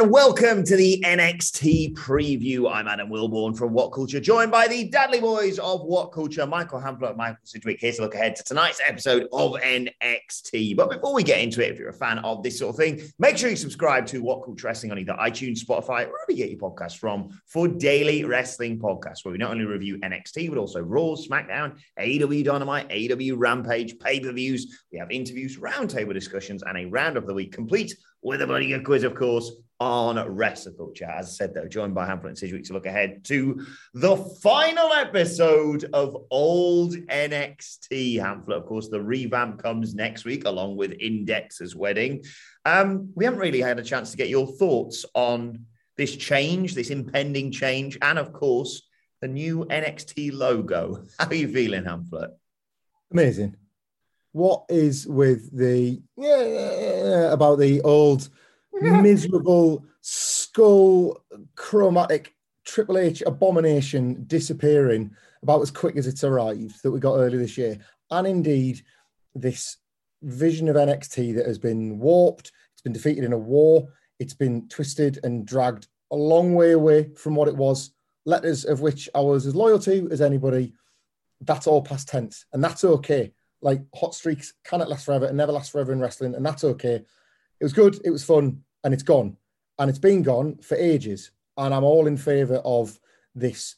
And welcome to the NXT preview. I'm Adam Wilborn from What Culture, joined by the Dudley Boys of What Culture, Michael Hamflett, Michael Sidgwick, here to look ahead to tonight's episode of NXT. But before we get into it, if you're a fan of this sort of thing, make sure you subscribe to What Culture Wrestling on either iTunes, Spotify, wherever you get your podcasts from for daily wrestling podcasts, where we not only review NXT, but also Raw, SmackDown, AEW Dynamite, AEW Rampage, pay-per-views. We have interviews, roundtable discussions, and a round of the week complete with a bloody good quiz, of course, on wrestle culture. As I said, though, joined by Hamflett and Sidgwick to look ahead to the final episode of Old NXT. Hamflett, of course, the revamp comes next week along with Index's wedding. Um, we haven't really had a chance to get your thoughts on this change, this impending change, and of course, the new NXT logo. How are you feeling, Hamflett? Amazing what is with the yeah, about the old miserable skull chromatic Triple H abomination disappearing about as quick as it's arrived that we got earlier this year, and indeed this vision of NXT that has been warped, it's been defeated in a war, it's been twisted and dragged a long way away from what it was. Letters of which I was as loyal to as anybody. That's all past tense, and that's okay like hot streaks cannot last forever and never last forever in wrestling, and that's okay. It was good, it was fun, and it's gone. And it's been gone for ages. And I'm all in favor of this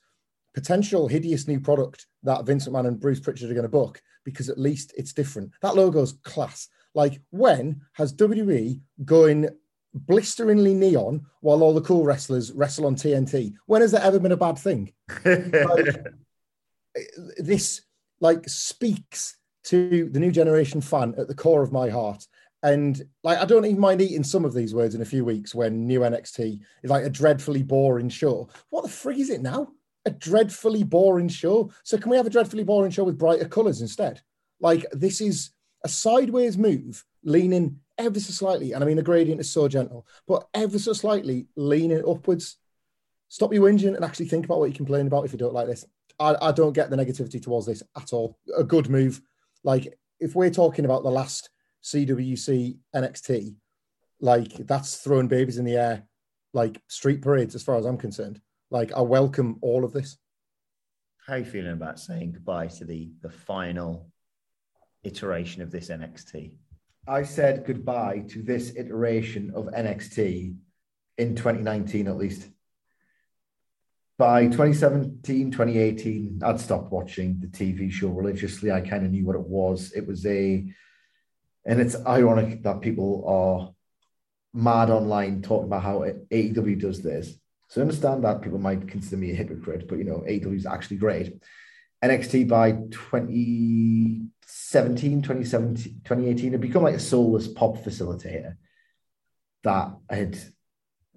potential hideous new product that Vincent McMahon and Bruce Pritchard are going to book because at least it's different. That logo's class. Like, when has WWE going blisteringly neon while all the cool wrestlers wrestle on TNT? When has that ever been a bad thing? like, this like speaks to the new generation fan at the core of my heart. And like, I don't even mind eating some of these words in a few weeks when new NXT is like a dreadfully boring show. What the frig is it now? A dreadfully boring show. So can we have a dreadfully boring show with brighter colors instead? Like, this is a sideways move, leaning ever so slightly. And I mean, the gradient is so gentle, but ever so slightly leaning upwards. Stop your whinging and actually think about what you complain about if you don't like this. I, I don't get the negativity towards this at all. A good move like if we're talking about the last CWC NXT, like that's throwing babies in the air, like street parades, as far as I'm concerned. Like I welcome all of this. How are you feeling about saying goodbye to the the final iteration of this NXT? I said goodbye to this iteration of NXT in 2019 at least by 2017, 2018, I'd stopped watching the TV show religiously. I kind of knew what it was. It was a, and it's ironic that people are mad online talking about how AEW does this. So I understand that people might consider me a hypocrite, but you know, AEW is actually great. NXT by 2017, 2017, 2018 had become like a soulless pop facilitator that had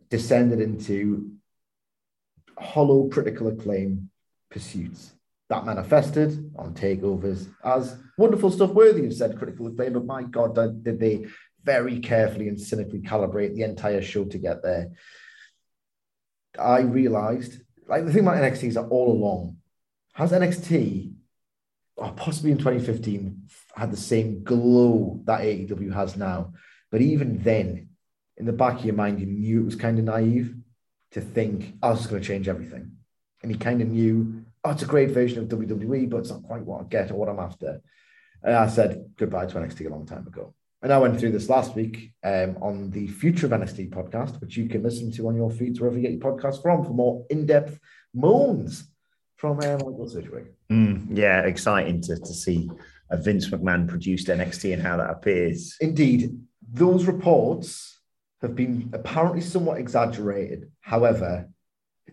descended into hollow critical acclaim pursuits that manifested on takeovers as wonderful stuff worthy of said critical acclaim. But my God, did they very carefully and cynically calibrate the entire show to get there? I realized, like the thing about NXT is that all along, has NXT, or possibly in 2015, had the same glow that AEW has now? But even then, in the back of your mind, you knew it was kind of naive to think, oh, is going to change everything. And he kind of knew, oh, it's a great version of WWE, but it's not quite what I get or what I'm after. And I said goodbye to NXT a long time ago. And I went through this last week um, on the Future of NXT podcast, which you can listen to on your feeds wherever you get your podcast from for more in depth moans from uh, Michael Sidgwick. Mm, yeah, exciting to, to see a Vince McMahon produced NXT and how that appears. Indeed, those reports have been apparently somewhat exaggerated. However,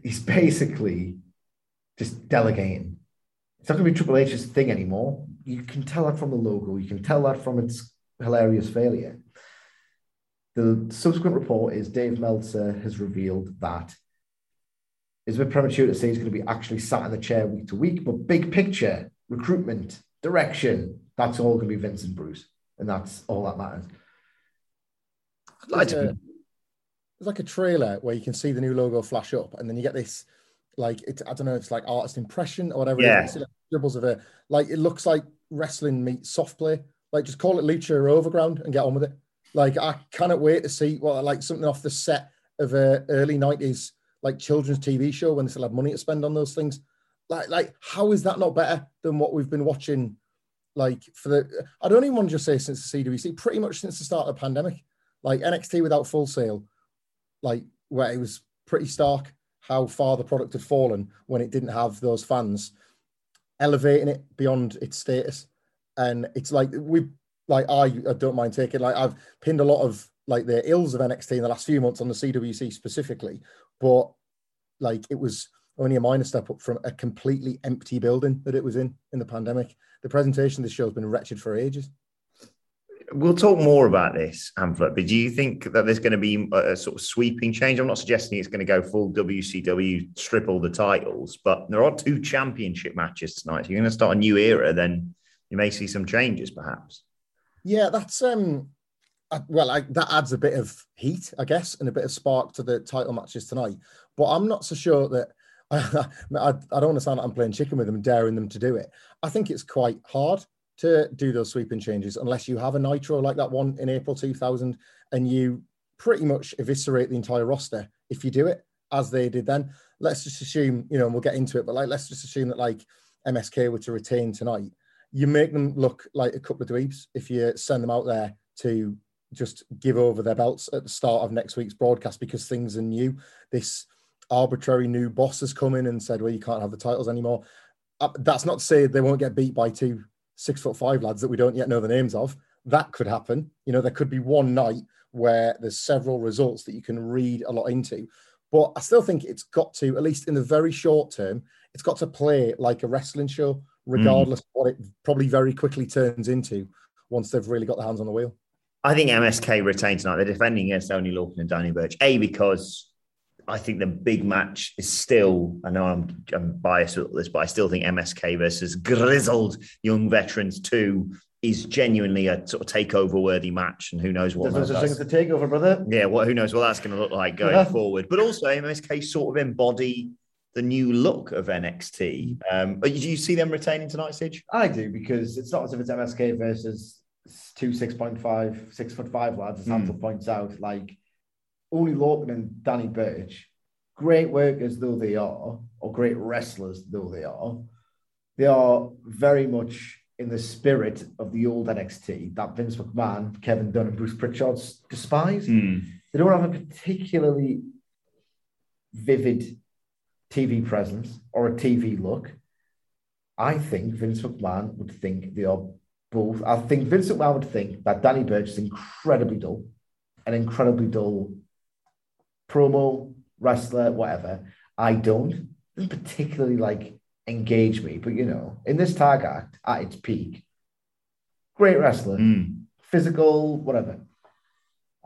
he's basically just delegating. It's not going to be Triple H's thing anymore. You can tell that from the logo. You can tell that from its hilarious failure. The subsequent report is Dave Meltzer has revealed that it's a bit premature to say he's going to be actually sat in the chair week to week, but big picture, recruitment, direction, that's all going to be Vince and Bruce. And that's all that matters. I'd like to. There's like a trailer where you can see the new logo flash up, and then you get this, like it. I don't know, it's like artist impression or whatever. Yeah. It is. Like, dribbles of it. Like it looks like wrestling meets soft play. Like just call it Lucha or Overground and get on with it. Like I cannot wait to see what like something off the set of a early '90s like children's TV show when they still had money to spend on those things. Like, like how is that not better than what we've been watching? Like for the, I don't even want to just say since the CWC, pretty much since the start of the pandemic. Like NXT without Full Sail, like where it was pretty stark how far the product had fallen when it didn't have those fans, elevating it beyond its status. And it's like we, like I, I don't mind taking like I've pinned a lot of like the ills of NXT in the last few months on the CWC specifically, but like it was only a minor step up from a completely empty building that it was in in the pandemic. The presentation of the show has been wretched for ages. We'll talk more about this, Hamflett, but do you think that there's going to be a, a sort of sweeping change? I'm not suggesting it's going to go full WCW, strip all the titles, but there are two championship matches tonight. So you're going to start a new era, then you may see some changes, perhaps. Yeah, that's um, well, I, that adds a bit of heat, I guess, and a bit of spark to the title matches tonight. But I'm not so sure that I, I, I don't want to sound like I'm playing chicken with them daring them to do it. I think it's quite hard to do those sweeping changes unless you have a nitro like that one in April 2000 and you pretty much eviscerate the entire roster if you do it as they did then. Let's just assume, you know, and we'll get into it, but like let's just assume that like MSK were to retain tonight. You make them look like a couple of dweebs if you send them out there to just give over their belts at the start of next week's broadcast because things are new. This arbitrary new boss has come in and said, well, you can't have the titles anymore. Uh, that's not to say they won't get beat by two six foot five lads that we don't yet know the names of. That could happen. You know, there could be one night where there's several results that you can read a lot into. But I still think it's got to, at least in the very short term, it's got to play like a wrestling show, regardless mm. of what it probably very quickly turns into once they've really got their hands on the wheel. I think MSK retain tonight. They're defending against Oney Lorcan and Danny Burch. A, because I think the big match is still, I know I'm, I'm biased with this, but I still think MSK versus grizzled young veterans 2 is genuinely a sort of takeover worthy match. And who knows what There's such thing as a takeover, brother. Yeah, what who knows what that's going to look like going forward. But also, MSK sort of embody the new look of NXT. Um, do you see them retaining tonight, Sige? I do, because it's not as if it's MSK versus two six point five, six foot five lads, as mm. Hansel points out, like Oney Lorcan and Danny Burch, great workers though they are, or great wrestlers though they are, they are very much in the spirit of the old NXT that Vince McMahon, Kevin Dunn, and Bruce Pritchard despise. Mm. They don't have a particularly vivid TV presence or a TV look. I think Vince McMahon would think they are both. I think Vincent Well would think that Danny Burch is incredibly dull, an incredibly dull promo, wrestler, whatever. I don't. Doesn't particularly like engage me, but you know, in this tag act at its peak, great wrestler, mm. physical, whatever.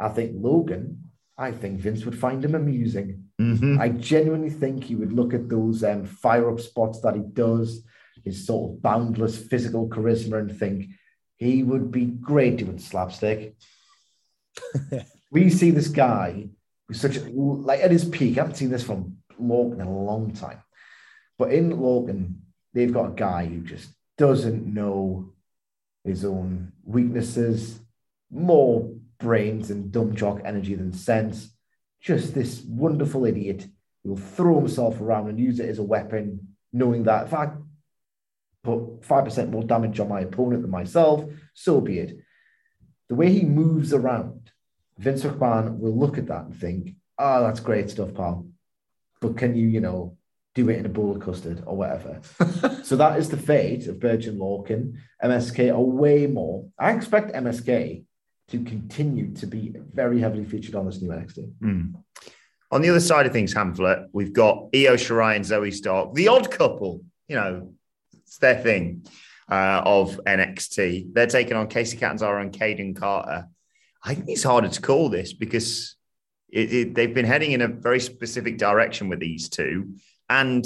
I think Lorcan, I think Vince would find him amusing. Mm-hmm. I genuinely think he would look at those um, fire up spots that he does his sort of boundless physical charisma and think he would be great doing slapstick. we see this guy who's such a, like at his peak. I haven't seen this from Lorcan in a long time, but in Lorcan, they've got a guy who just doesn't know his own weaknesses, more brains and dumb jock energy than sense. Just this wonderful idiot will throw himself around and use it as a weapon, knowing that if I put 5% more damage on my opponent than myself, so be it. The way he moves around, Vince McMahon will look at that and think, oh, that's great stuff, pal. But can you, you know, do it in a bowl of custard or whatever? so that is the fate of Virgin Lorcan. MSK are way more. I expect MSK to continue to be very heavily featured on this new NXT. Mm. On the other side of things, Hamflett, we've got Io Shirai and Zoey Stark, the odd couple. You know, it's their thing uh, of NXT. They're taking on Kacy Catanzaro and Kayden Carter. I think it's harder to call this because it, it, they've been heading in a very specific direction with these two, and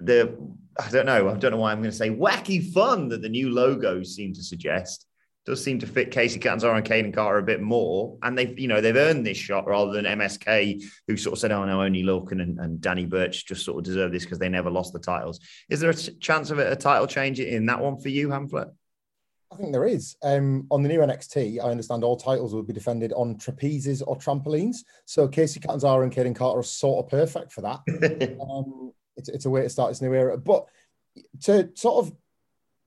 the I don't know. I don't know why I'm going to say wacky fun that the new logos seem to suggest does seem to fit Kacy Catanzaro and Kayden Carter a bit more. And they've, you know, they've earned this shot rather than MSK, who sort of said, oh, no, Oney Lorcan and, and Danny Burch just sort of deserve this because they never lost the titles. Is there a chance of a, a title change in that one for you, Hamflett? I think there is. Um, on the new NXT, I understand all titles will be defended on trapezes or trampolines. So Kacy Catanzaro and Kayden Carter are sort of perfect for that. um, it's, it's a way to start this new era. But to sort of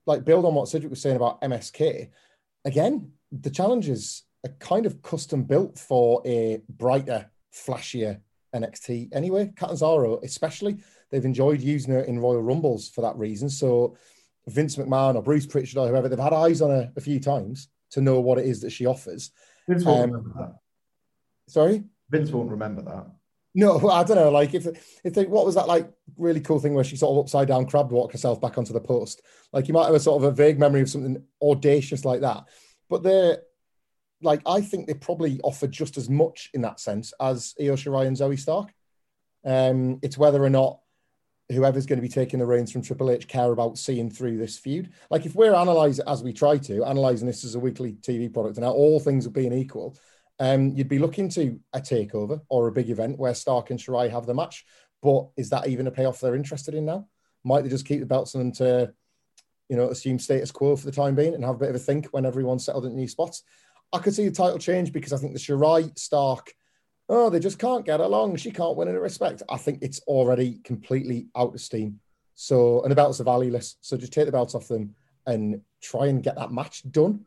like build on what Cedric was saying about MSK, again, the challenges are kind of custom built for a brighter, flashier NXT anyway. Catanzaro, especially, they've enjoyed using her in Royal Rumbles for that reason. So Vince McMahon or Bruce Pritchard or whoever, they've had eyes on her a few times to know what it is that she offers. Vince won't um, remember that. Sorry? Vince won't remember that. No, I don't know. Like if if they, what was that like really cool thing where she sort of upside down crab walked herself back onto the post? Like you might have a sort of a vague memory of something audacious like that. But they're like I think they probably offer just as much in that sense as Io Shirai and Zoey Stark. Um, it's whether or not whoever's going to be taking the reins from Triple H care about seeing through this feud. Like if we're analysing as we try to, analysing this as a weekly TV product and all things are being equal, um, you'd be looking to a takeover or a big event where Stark and Shirai have the match. But is that even a payoff they're interested in now? Might they just keep the belts them to, you know, assume status quo for the time being and have a bit of a think when everyone's settled in new spots? I could see the title change because I think the Shirai Stark, oh, they just can't get along. She can't win in respect. I think it's already completely out of steam. So, and the belts are valueless. So just take the belts off them and try and get that match done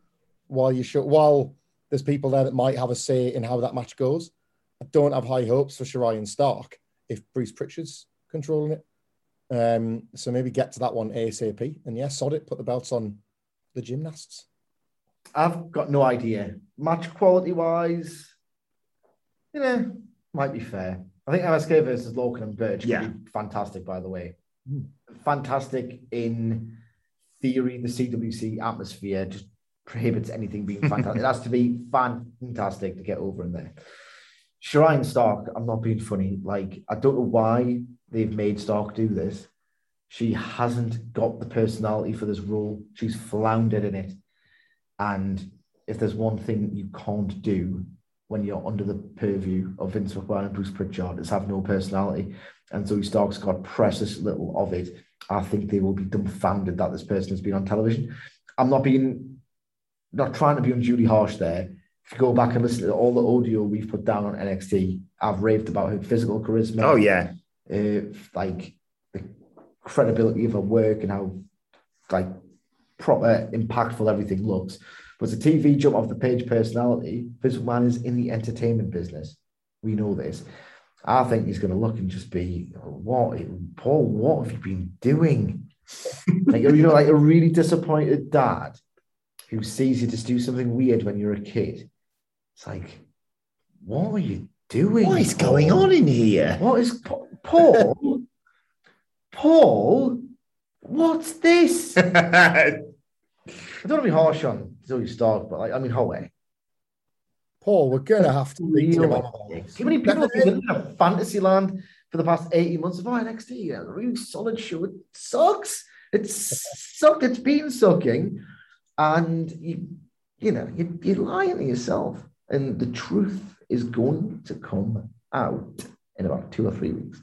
while you show, while there's people there that might have a say in how that match goes. I don't have high hopes for Shirai and Stark if Bruce Pritchard's controlling it. Um, so maybe get to that one ASAP. And yeah, sod it, put the belts on the gymnasts. I've got no idea. Match quality wise, you know, might be fair. I think MSK versus Lorcan and Burch yeah. be fantastic, by the way. Mm. Fantastic in theory, the CWC atmosphere, just prohibits anything being fantastic. it has to be fantastic to get over in there. Shirai Stark, I'm not being funny. Like, I don't know why they've made Stark do this. She hasn't got the personality for this role. She's floundered in it. And if there's one thing you can't do when you're under the purview of Vince McMahon and Bruce Pritchard, it's have no personality. And Zoey Stark's got precious little of it. I think they will be dumbfounded that this person has been on television. I'm not being not trying to be unduly harsh there. If you go back and listen to all the audio we've put down on NXT, I've raved about her physical charisma. Oh yeah, uh, like the credibility of her work and how like proper impactful everything looks. But the TV jump off the page personality, Vince McMahon is in the entertainment business. We know this. I think he's going to look and just be, what, Paul, what have you been doing? like, you know, like a really disappointed dad who sees you just do something weird when you're a kid. It's like, what are you doing? What is Paul? going on in here? What is Paul? Paul, what's this? I don't want to be harsh on Zoey Stark, but like, I mean, Howe. Paul, we're gonna have to read him Too many people have been in a fantasy land for the past 18 months of oh, NXT. Yeah, a really solid show. It sucks. It's sucked. It's been sucking and you you know you, you're lying to yourself and the truth is going to come out in about two or three weeks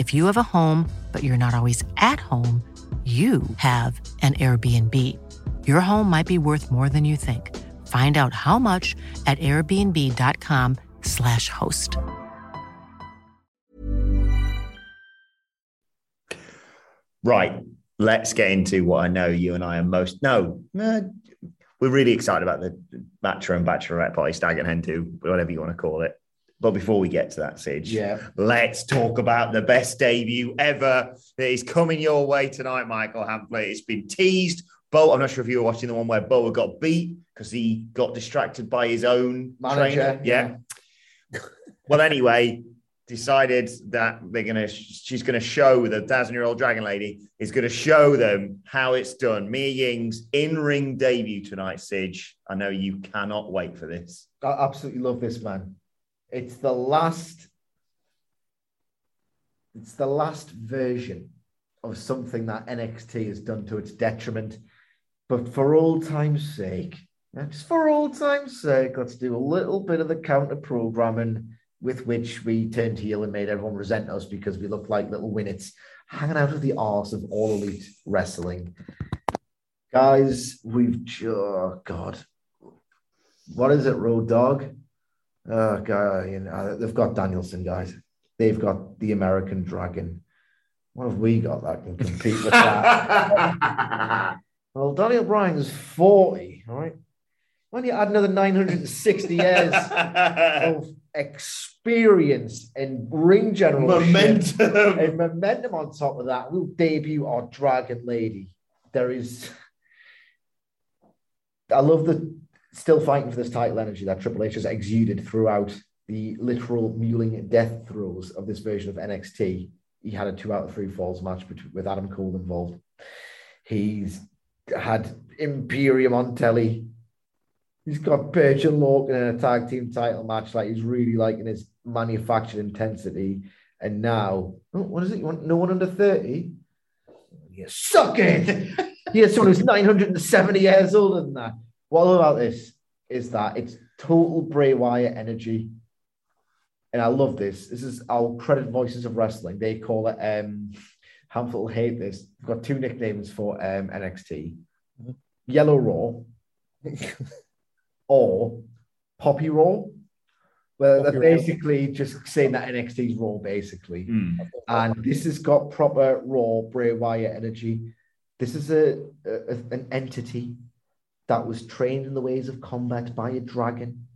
If you have a home, but you're not always at home, you have an Airbnb. Your home might be worth more than you think. Find out how much at airbnb.com/slash host. Right. Let's get into what I know you and I are most. No, uh, we're really excited about the Bachelor and Bachelorette party, Stag and Hen 2, whatever you want to call it. But before we get to that, Sige, Yeah. let's talk about the best debut ever that is coming your way tonight, Michael Hamflett. It's been teased. Bo, I'm not sure if you were watching the one where Boa got beat because he got distracted by his own Manager, trainer. Yeah. well, anyway, decided that they're gonna she's gonna show the thousand year old dragon lady is gonna show them how it's done. Mei Ying's in-ring debut tonight, Sige. I know you cannot wait for this. I absolutely love this man. It's the last. It's the last version of something that NXT has done to its detriment. But for old time's sake, just for old time's sake, let's do a little bit of the counter programming with which we turned heel and made everyone resent us because we looked like little winnets hanging out of the arse of all elite wrestling. Guys, we've oh God. What is it, Road Dog? Oh God, you know, they've got Danielson, guys. They've got the American Dragon. What have we got that can compete with that? well, Daniel Bryan's 40, all right? When you add another 960 years of experience and ring general Momentum. and momentum on top of that, we'll debut our Dragon Lady. There is, I love the still fighting for this title energy that Triple H has exuded throughout the literal muling death throes of this version of NXT. He had a two out of three falls match with Adam Cole involved. He's had Imperium on telly. He's got Birch and Lorcan in a tag team title match. Like he's really liking his manufactured intensity. And now, oh, what is it? You want no one under 30? You suck it. Here's someone who's 970 years older than that. What I love about this is that it's total Bray Wyatt energy. And I love this. This is I'll credit Voices of Wrestling. They call it um will hate this. We've got two nicknames for um NXT. Yellow Raw or Poppy Raw. Well, Poppy they're Raw. basically just saying that NXT's Raw, basically. Hmm. And this has got proper Raw Bray Wyatt energy. This is a, a an entity that was trained in the ways of combat by a dragon,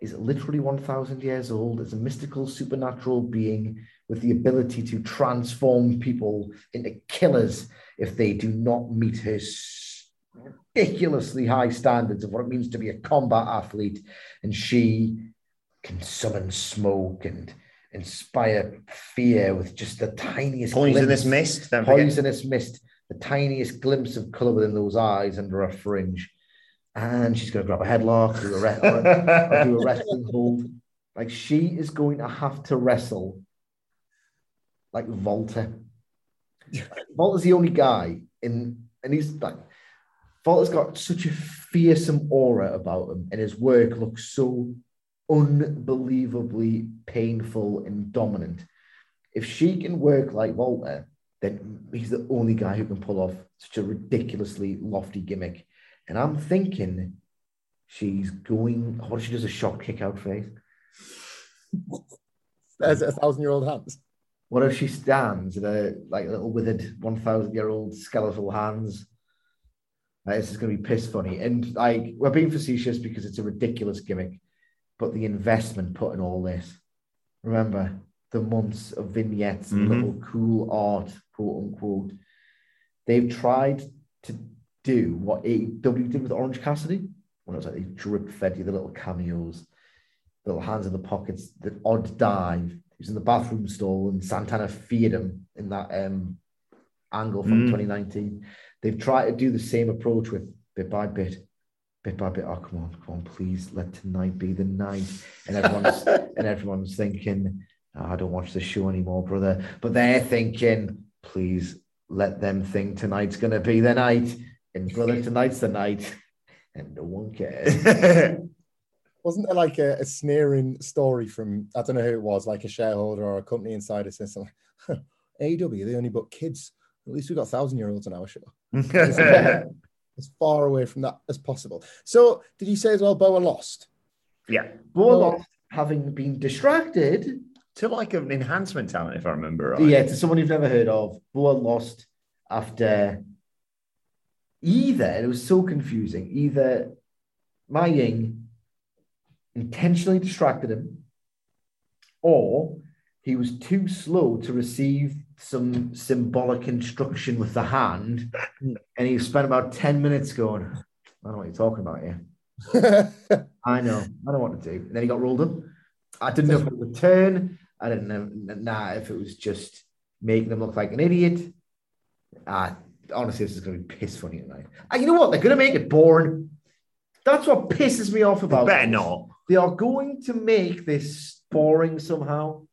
is literally 1,000 years old, is a mystical supernatural being with the ability to transform people into killers if they do not meet her s- ridiculously high standards of what it means to be a combat athlete. And she can summon smoke and inspire fear with just the tiniest Poisonous glimpse- mist. Don't forget. poisonous mist, the tiniest glimpse of color within those eyes under a fringe. And she's going to grab a headlock, do a, re- or, do a wrestling hold. Like she is going to have to wrestle like Walter. Walter's the only guy in, and he's like, Walter's got such a fearsome aura about him, and his work looks so unbelievably painful and dominant. If she can work like Walter, then he's the only guy who can pull off such a ridiculously lofty gimmick. And I'm thinking she's going, what if she does a shot kick out face? There's a thousand year old hands. What if she stands in a like little withered 1,000 year old skeletal hands? Like, this is going to be piss funny. And like, we're being facetious because it's a ridiculous gimmick, but the investment put in all this. Remember the months of vignettes and Mhm. little cool art, quote unquote. They've tried to do what AEW did with Orange Cassidy when it was like they drip fed you the little cameos, little hands in the pockets, the odd dive. He was in the bathroom stall and Santana feared him in that um, angle from Mm. 2019. They've tried to do the same approach with bit by bit, bit by bit. Oh, come on, come on, please let tonight be the night. And everyone's and everyone's thinking, "Oh, I don't watch the show anymore, brother. But they're thinking, please let them think tonight's gonna be the night. And brother, tonight's the night. And no one cares. Wasn't there like a, a sneering story from I don't know who it was, like a shareholder or a company insider saying something like, AEW, they only book kids. At least we've got thousand year olds on our show. As far away from that as possible. So, did you say as well, Boa lost? yeah. Boa lost having been distracted. To like an enhancement talent, if I remember right. Yeah, to someone you've never heard of. Boa lost after either, it was so confusing, either Mei Ying intentionally distracted him, or he was too slow to receive some symbolic instruction with the hand, and he spent about 10 minutes going, I don't know what you're talking about here. I know. I don't want to do. And then he got rolled up. I didn't know if it would turn. I didn't know nah, if it was just making him look like an idiot. Uh, honestly, this is going to be piss funny tonight. And you know what? They're going to make it boring. That's what pisses me off about Better this. not. They are going to make this boring somehow.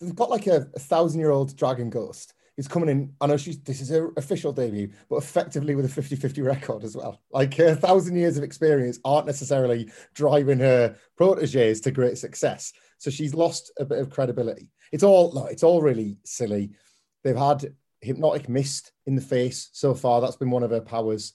They've got like a, a thousand year old dragon ghost. He's coming in. I know she's this is her official debut, but effectively with a 50 50 record as well. Like a thousand years of experience aren't necessarily driving her proteges to great success. So she's lost a bit of credibility. It's all no, it's all really silly. They've had hypnotic mist in the face so far. That's been one of her powers.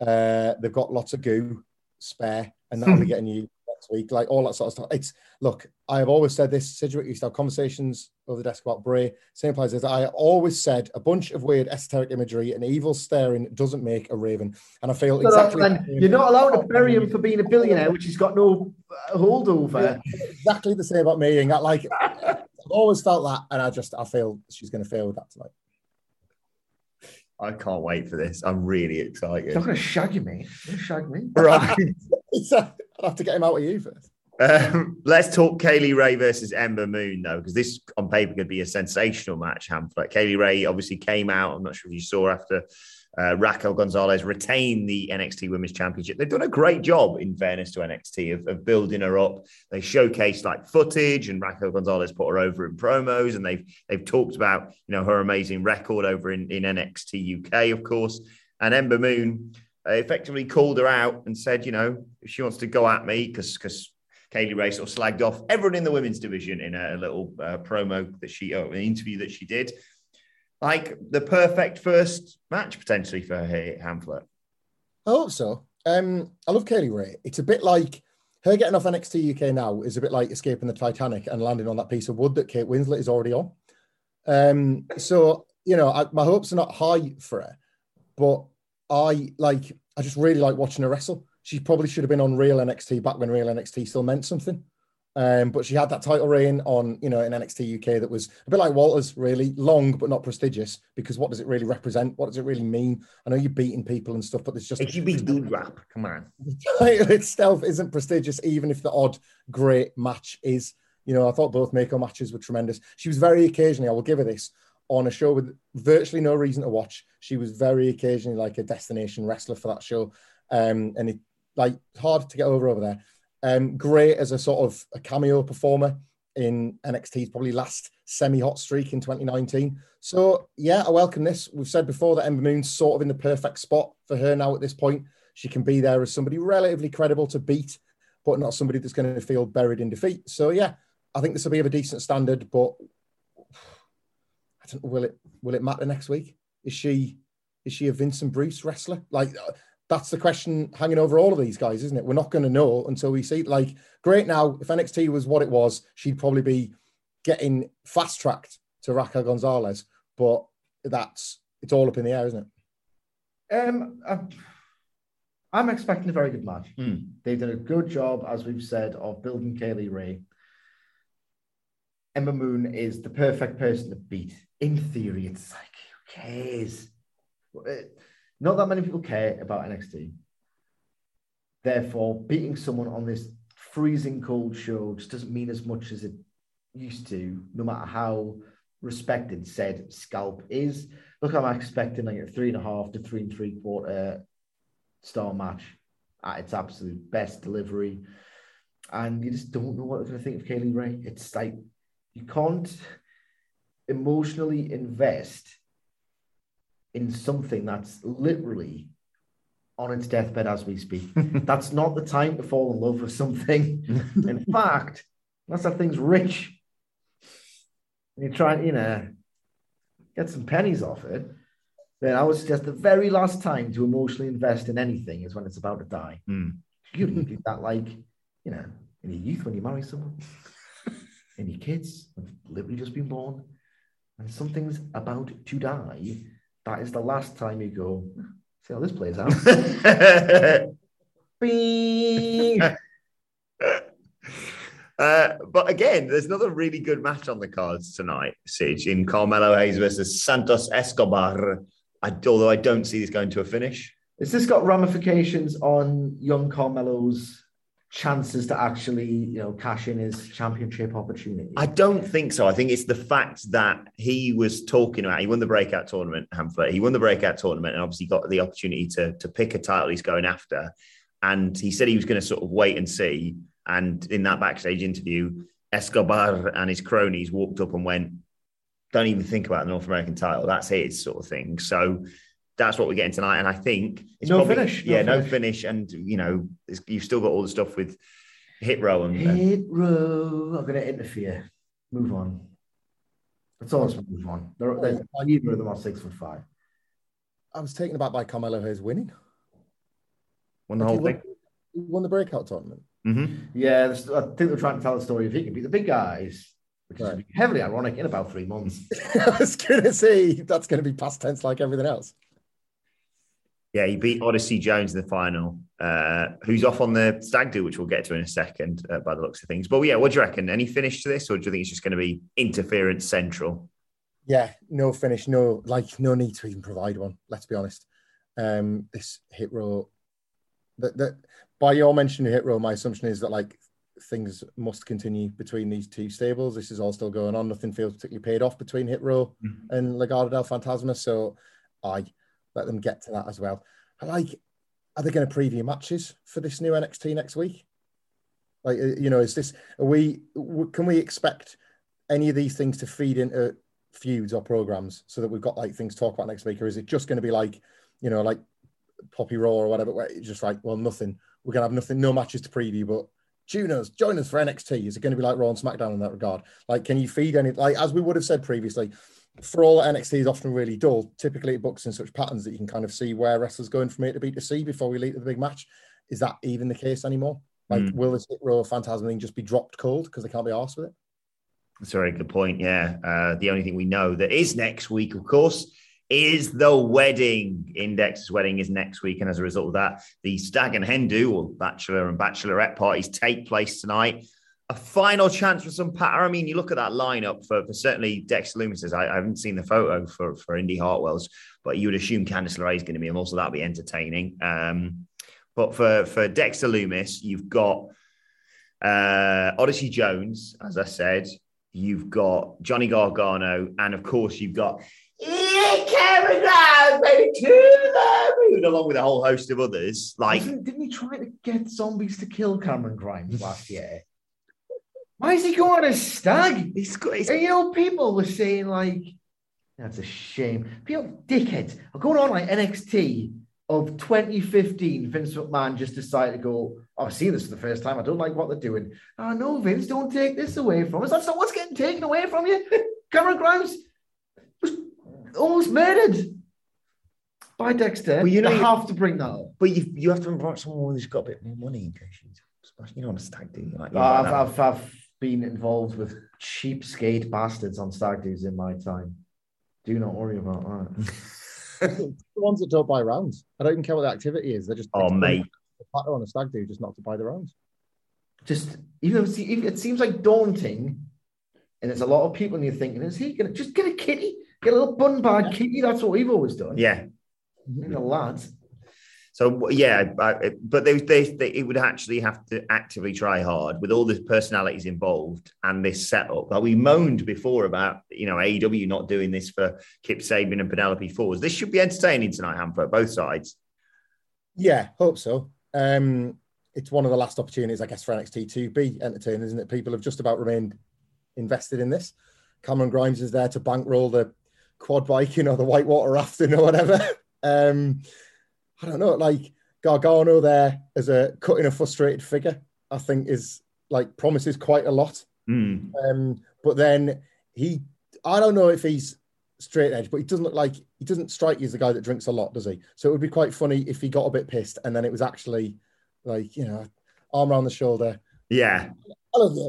Uh, they've got lots of goo spare, and that'll be getting you next week. Like all that sort of stuff. It's look, I have always said this. Sidgwick used to have conversations over the desk about Bray. Same applies as I always said a bunch of weird esoteric imagery and evil staring doesn't make a raven. And I feel So exactly then you're not allowed to bury him for being a billionaire, which he's got no uh, hold over. exactly the same about me. And that, like, I've always felt that, and I just I feel she's going to fail with that tonight. I can't wait for this. I'm really excited. He's not going to shag you, mate. He's shag me. right. So I'll have to get him out of you first. Um, let's talk Kay Lee Ray versus Ember Moon, though, because this on paper could be a sensational match. Hamflett. Kaylee Ray obviously came out. I'm not sure if you saw after uh, Raquel Gonzalez retained the NXT Women's Championship. They've done a great job, in fairness to NXT, of, of building her up. They showcased like footage, and Raquel Gonzalez put her over in promos, and they've they've talked about you know her amazing record over in, in NXT UK, of course. And Ember Moon uh, effectively called her out and said, you know, if she wants to go at me, because because Kay Lee Ray sort of slagged off everyone in the women's division in a, little uh, promo that she, an interview that she did. Like the perfect first match potentially for Hamflett. I hope so. Um, I love Kay Lee Ray. It's a bit like her getting off NXT UK now is a bit like escaping the Titanic and landing on that piece of wood that Kate Winslet is already on. Um, so you know, I, my hopes are not high for her, but I like. I just really like watching her wrestle. She probably should have been on real NXT back when real NXT still meant something. Um, but she had that title reign on, you know, in NXT UK that was a bit like Walter's, really long but not prestigious. Because what does it really represent? What does it really mean? I know you're beating people and stuff, but it's just It should be dude rap. Come on. title itself isn't prestigious, even if the odd great match is. You know, I thought both Meiko matches were tremendous. She was very occasionally, I will give her this, on a show with virtually no reason to watch. She was very occasionally like a destination wrestler for that show. um, and it like hard to get over over there. Um, great as a sort of a cameo performer in NXT's probably last semi-hot streak in 2019. So yeah, I welcome this. We've said before that Ember Moon's sort of in the perfect spot for her now at this point. She can be there as somebody relatively credible to beat, but not somebody that's going to feel buried in defeat. So yeah, I think this will be of a decent standard, but I don't will it will it matter next week? Is she is she a Vincent Bruce wrestler? Like that's the question hanging over all of these guys, isn't it? We're not going to know until we see. Like, great now, if NXT was what it was, she'd probably be getting fast tracked to Raquel Gonzalez, but that's it's all up in the air, isn't it? Um, I'm, I'm expecting a very good match. Mm. They've done a good job, as we've said, of building Kay Lee Ray. Ember Moon is the perfect person to beat. In theory, it's like, who cares? Not that many people care about NXT. Therefore, beating someone on this freezing cold show just doesn't mean as much as it used to, no matter how respected said scalp is. Look, I'm expecting like a three and a half to three and three quarter star match at its absolute best delivery. And you just don't know what they're going to think of Kay Lee Ray. It's like you can't emotionally invest in something that's literally on its deathbed as we speak. that's not the time to fall in love with something. in fact, unless that thing's rich and you're trying, you know, get some pennies off it, then I would suggest the very last time to emotionally invest in anything is when it's about to die. Mm. You do that like, you know, in your youth when you marry someone, in your kids have literally just been born, and something's about to die that is the last time you go, see how this plays out. uh, but again, there's another really good match on the cards tonight, Sige, in Carmelo Hayes versus Santos Escobar. I, although I don't see this going to a finish. Has this got ramifications on young Carmelo's chances to actually, you know, cash in his championship opportunity? I don't think so. I think it's the fact that he was talking about. He won the breakout tournament, Hamflett. He won the breakout tournament, and obviously got the opportunity to to pick a title he's going after. And he said he was going to sort of wait and see. And in that backstage interview, Escobar and his cronies walked up and went, "Don't even think about the North American title. That's his sort of thing." So that's what we're getting tonight. And I think it's no probably, finish. No yeah, finish. no finish. And you know, you've still got all the stuff with hit row and hit row. I'm going to interfere. Move on. That's all. Let's move on. They're, they're, neither of them are six foot five. I was taken aback by Carmelo Hayes winning. Won the whole thing. He won the breakout tournament. Mm-hmm. Yeah, I think they're trying to tell the story of he can beat the big guys, which right. is heavily ironic in about three months. I was going to say that's going to be past tense like everything else. Yeah, he beat Odyssey Jones in the final, uh, who's off on the stag do, which we'll get to in a second uh, by the looks of things. But yeah, what do you reckon? Any finish to this, or do you think it's just going to be interference central? Yeah, no finish, no like no need to even provide one. Let's be honest. Um, this hit row, that that by your mention of hit row, my assumption is that like things must continue between these two stables. This is all still going on. Nothing feels particularly paid off between Hit Row mm-hmm. and Legado del Fantasma. So I let them get to that as well. I like, are they going to preview matches for this new NXT next week? Like, uh, you know, is this, are we, can we expect any of these things to feed into feuds or programs so that we've got like things to talk about next week? Or is it just going to be like, you know, like Poppy Raw or whatever, where it's just like, well, nothing. We're going to have nothing, no matches to preview, but tune us, join us for NXT. Is it going to be like Raw and SmackDown in that regard? Like, can you feed any, like, as we would have said previously, for all NXT is often really dull. Typically, it books in such patterns that you can kind of see where wrestlers going from A to B to C before we lead to the big match. Is that even the case anymore? Like, mm. will this hit row Fantasma thing just be dropped cold because they can't be asked with it? That's a very good point. Yeah. Uh, the only thing we know that is next week, of course, is the wedding. Index's wedding is next week. And as a result of that, the stag and hen do, or bachelor and bachelorette parties, take place tonight a final chance for some patter. I mean, you look at that lineup for, for certainly Dex Lumis's. I, I, haven't seen the photo for, for Indi Hartwell's, but you would assume Candice LeRae is going to be, and also that'll be entertaining. Um, but for, for Dexter Lumis, you've got uh, Odyssey Jones, as I said, you've got Johnny Gargano, and of course, you've got Cameron Grimes, along with a whole host of others. Like, Wasn't- didn't he try to get zombies to kill Cameron Grimes last year? Why is he going on a stag? he's you know, people were saying like, that's a shame. People, dickheads, are going on like NXT of 2015. Vince McMahon just decided to go, oh, I've seen this for the first time. I don't like what they're doing. Oh, no, Vince, don't take this away from us. That's not what's getting taken away from you. Cameron Grimes was almost murdered by Dexter. Well, you know, you- have to bring that up. but you, you have to invite someone who's got a bit more money in case you, you don't want to stag do. Like, you I've, I've, I've been involved with cheapskate bastards on stag do's in my time. Do not worry about that. the ones that don't buy rounds. I don't even care what the activity is. They're just Oh, mate. Patter on a stag do just not to buy the rounds. Just even though it seems like daunting, and there's a lot of people, and you're thinking, is he gonna just get a kitty, get a little bun bag kitty? That's what we've always done. yeah. You know, lads. So yeah, I, but they, they, they, it would actually have to actively try hard with all the personalities involved and this setup. Like we moaned before about you know AEW not doing this for Kip Sabian and Penelope Ford. This should be entertaining tonight, Hamper, both sides. Yeah, hope so. Um, it's one of the last opportunities, I guess, for NXT to be entertaining, isn't it? People have just about remained invested in this. Cameron Grimes is there to bankroll the quad biking or the whitewater rafting or whatever. Um, I don't know, like Gargano there as a cutting a frustrated figure, I think is like promises quite a lot. Mm. Um, but then he, I don't know if he's straight edge, but he doesn't look like he doesn't strike you as the guy that drinks a lot, does he? So it would be quite funny if he got a bit pissed and then it was actually like, you know, arm around the shoulder. Yeah,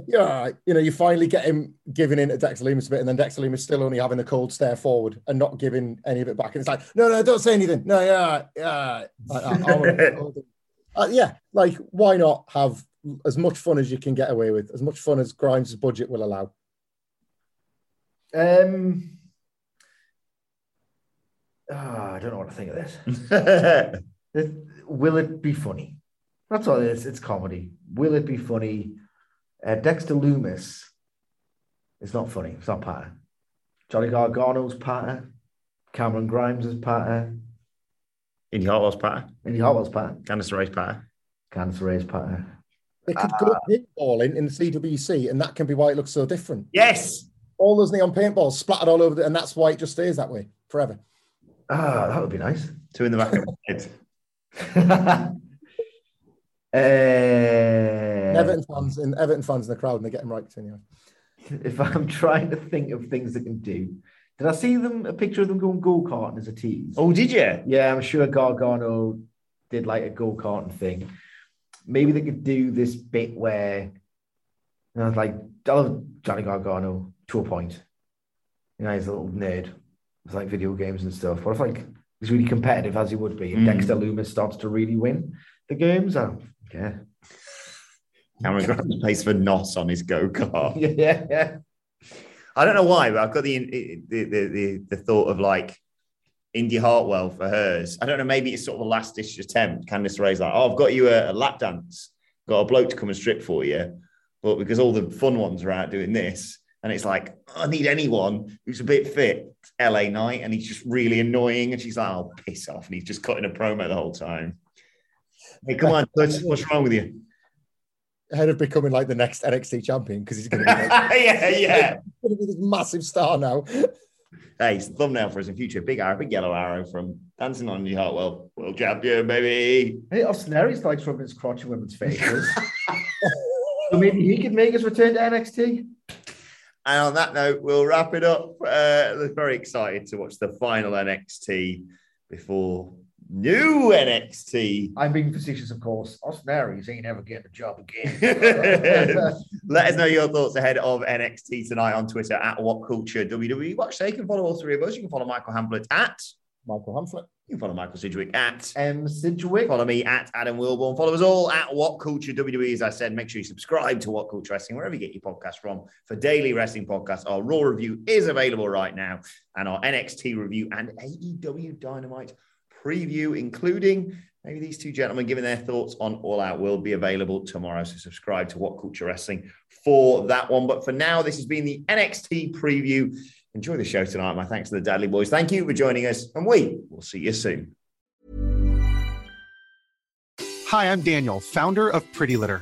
Yeah, all right. You know, you finally get him giving in to Dexter Loomis a bit, and then Dexter Loomis still only having the cold stare forward and not giving any of it back. And it's like, no, no, don't say anything. No, yeah, yeah. Like that. Arm around the shoulder. Uh, yeah, like why not have as much fun as you can get away with, as much fun as Grimes' budget will allow. Um, ah, I don't know what to think of this. Will it be funny? That's all it is. It's comedy. Will it be funny? Uh, Dexter Loomis is not funny. It's not patter. Johnny Gargano's patter. Cameron Grimes is patter. Indy Hartwell's patter, Indy Hartwell's patter. Candice LeRae's patter. Candice Ray's patter. They could go paintballing in the CWC, and that can be why it looks so different. Yes, All those neon paintballs splattered all over, the, and that's why it just stays that way forever. Ah, that would be nice. two in the back of my head. uh, Everton fans and Everton fans in the crowd, and they get him right. to Anyway. if I'm trying to think of things they can do, did I see them a picture of them going go karting as a tease? Oh, did you? Yeah, I'm sure Gargano did like a go karting thing. Maybe they could do this bit where, you know, like I love Johnny Gargano to a point. You know, he's a little nerd It's like video games and stuff. What if like he's really competitive as he would be, and Mm. Dexter Loomis starts to really win the games? Oh, yeah, Cameron Grimes pays for NOS on his go kart. yeah, yeah. I don't know why, but I've got the the, the the the thought of like Indy Hartwell for hers. I don't know. Maybe it's sort of a last ditch attempt. Candice Ray's like, "Oh, I've got you a, a lap dance. Got a bloke to come and strip for you." But because all the fun ones are out doing this, and it's like, oh, I need anyone who's a bit fit. LA Knight, and he's just really annoying. And she's like, "Oh, piss off!" And he's just cutting a promo the whole time. Hey, come on, what's, what's wrong with you? Ahead of becoming like the next NXT champion because he's going to be, like, yeah, yeah. going to be this massive star now. Hey, it's the thumbnail for us in future. Big arrow, big yellow arrow from Dancing on Indy Hartwell. World champion, baby. Hey, Austin Aries likes rubbing his crotch in women's faces. so maybe he could make his return to NXT. And on that note, we'll wrap it up. Uh, very excited to watch the final NXT before new NXT. I'm being facetious, of course. Austin Aries ain't ever getting a job again. Let us know your thoughts ahead of NXT tonight on Twitter at What Culture WWE. Watch, so you can follow all three of us. You can follow Michael Hamflett at. Michael Hamflett. You can follow Michael Sidgwick at. M. Sidgwick. Follow me at Adam Wilborn. Follow us all at What Culture WWE. As I said, make sure you subscribe to What Culture Wrestling wherever you get your podcast from for daily wrestling podcasts. Our Raw review is available right now, and our NXT review and AEW Dynamite preview, including maybe these two gentlemen giving their thoughts on All Out, will be available tomorrow. So subscribe to What Culture Wrestling for that one. But for now, this has been the NXT preview. Enjoy the show tonight. My thanks to the Dudley Boys. Thank you for joining us, and we will see you soon. Hi, I'm Daniel, founder of Pretty Litter.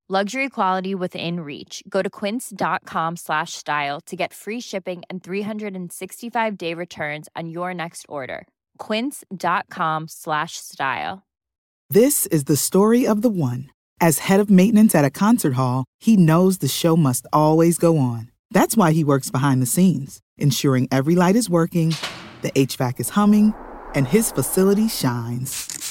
Luxury quality within reach. Go to quince.com slash style to get free shipping and 365 day returns on your next order. Quince.com slash style. This is the story of the one. As head of maintenance at a concert hall, he knows the show must always go on. That's why he works behind the scenes, ensuring every light is working, the HVAC is humming, and his facility shines.